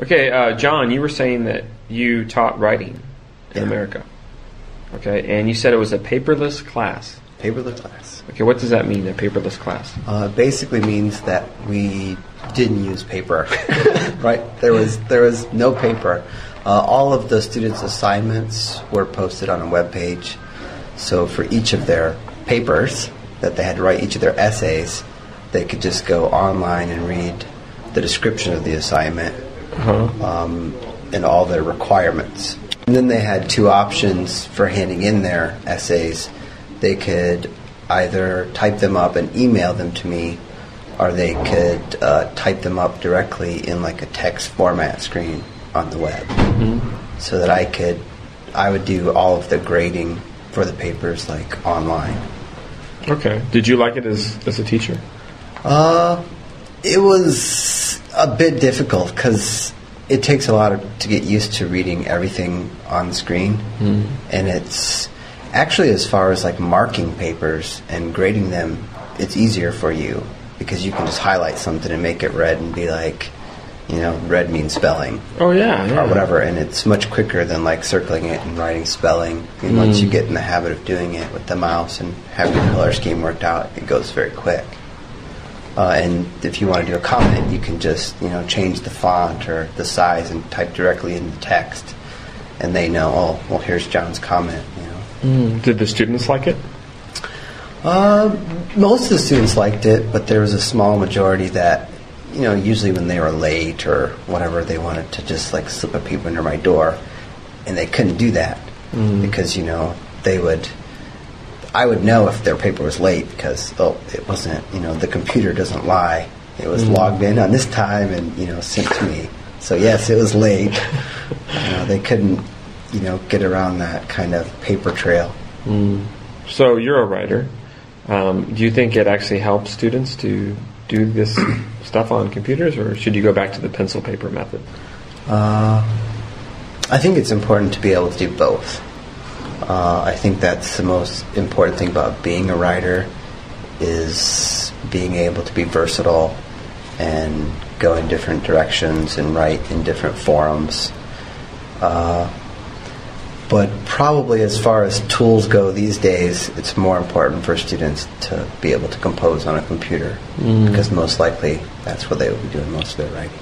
Okay, uh, John, you were saying that you taught writing in Yeah. America. Okay, and you said it was a paperless class. Paperless class. Okay, what does that mean, a paperless class? Uh, basically means that we didn't use paper, right? There was there was no paper. Uh, all of the students' assignments were posted on a web page. So for each of their papers that they had to write, each of their essays, they could just go online and read the description of the assignment um, and all their requirements. And then they had two options for handing in their essays. They could either type them up and email them to me, or they could uh, type them up directly in like a text format screen on the web, so that I could, I would do all of the grading for the papers like online. Okay. Did you like it as, as a teacher? Uh, it was a bit difficult because it takes a lot of, to get used to reading everything on the screen, mm-hmm. and it's actually as far as like marking papers and grading them, it's easier for you because you can just highlight something and make it red and be like, you know, red means spelling Oh, yeah. yeah. or whatever, and it's much quicker than like circling it and writing spelling. And once you mm. get in the habit of doing it with the mouse and have your color scheme worked out, it goes very quick. Uh, and if you want to do a comment, you can just you know change the font or the size and type directly in the text, and they know. Oh, well, here's John's comment. You know. Mm, Did the students like it? Uh, most of the students liked it, but there was a small majority that, you know, usually when they were late or whatever, they wanted to just like slip a paper under my door, and they couldn't do that because you know they would. I would know if their paper was late because oh, it wasn't. You know, the computer doesn't lie. It was logged in on this time and you know sent to me. So yes, it was late. you know, they couldn't, you know, get around that kind of paper trail. So you're a writer. Um, do you think it actually helps students to do this stuff on computers, or should you go back to the pencil paper method? Uh, I think it's important to be able to do both. Uh, I think that's the most important thing about being a writer is being able to be versatile and go in different directions and write in different forums. Uh, but probably as far as tools go these days, it's more important for students to be able to compose on a computer because most likely that's where they will be doing most of their writing.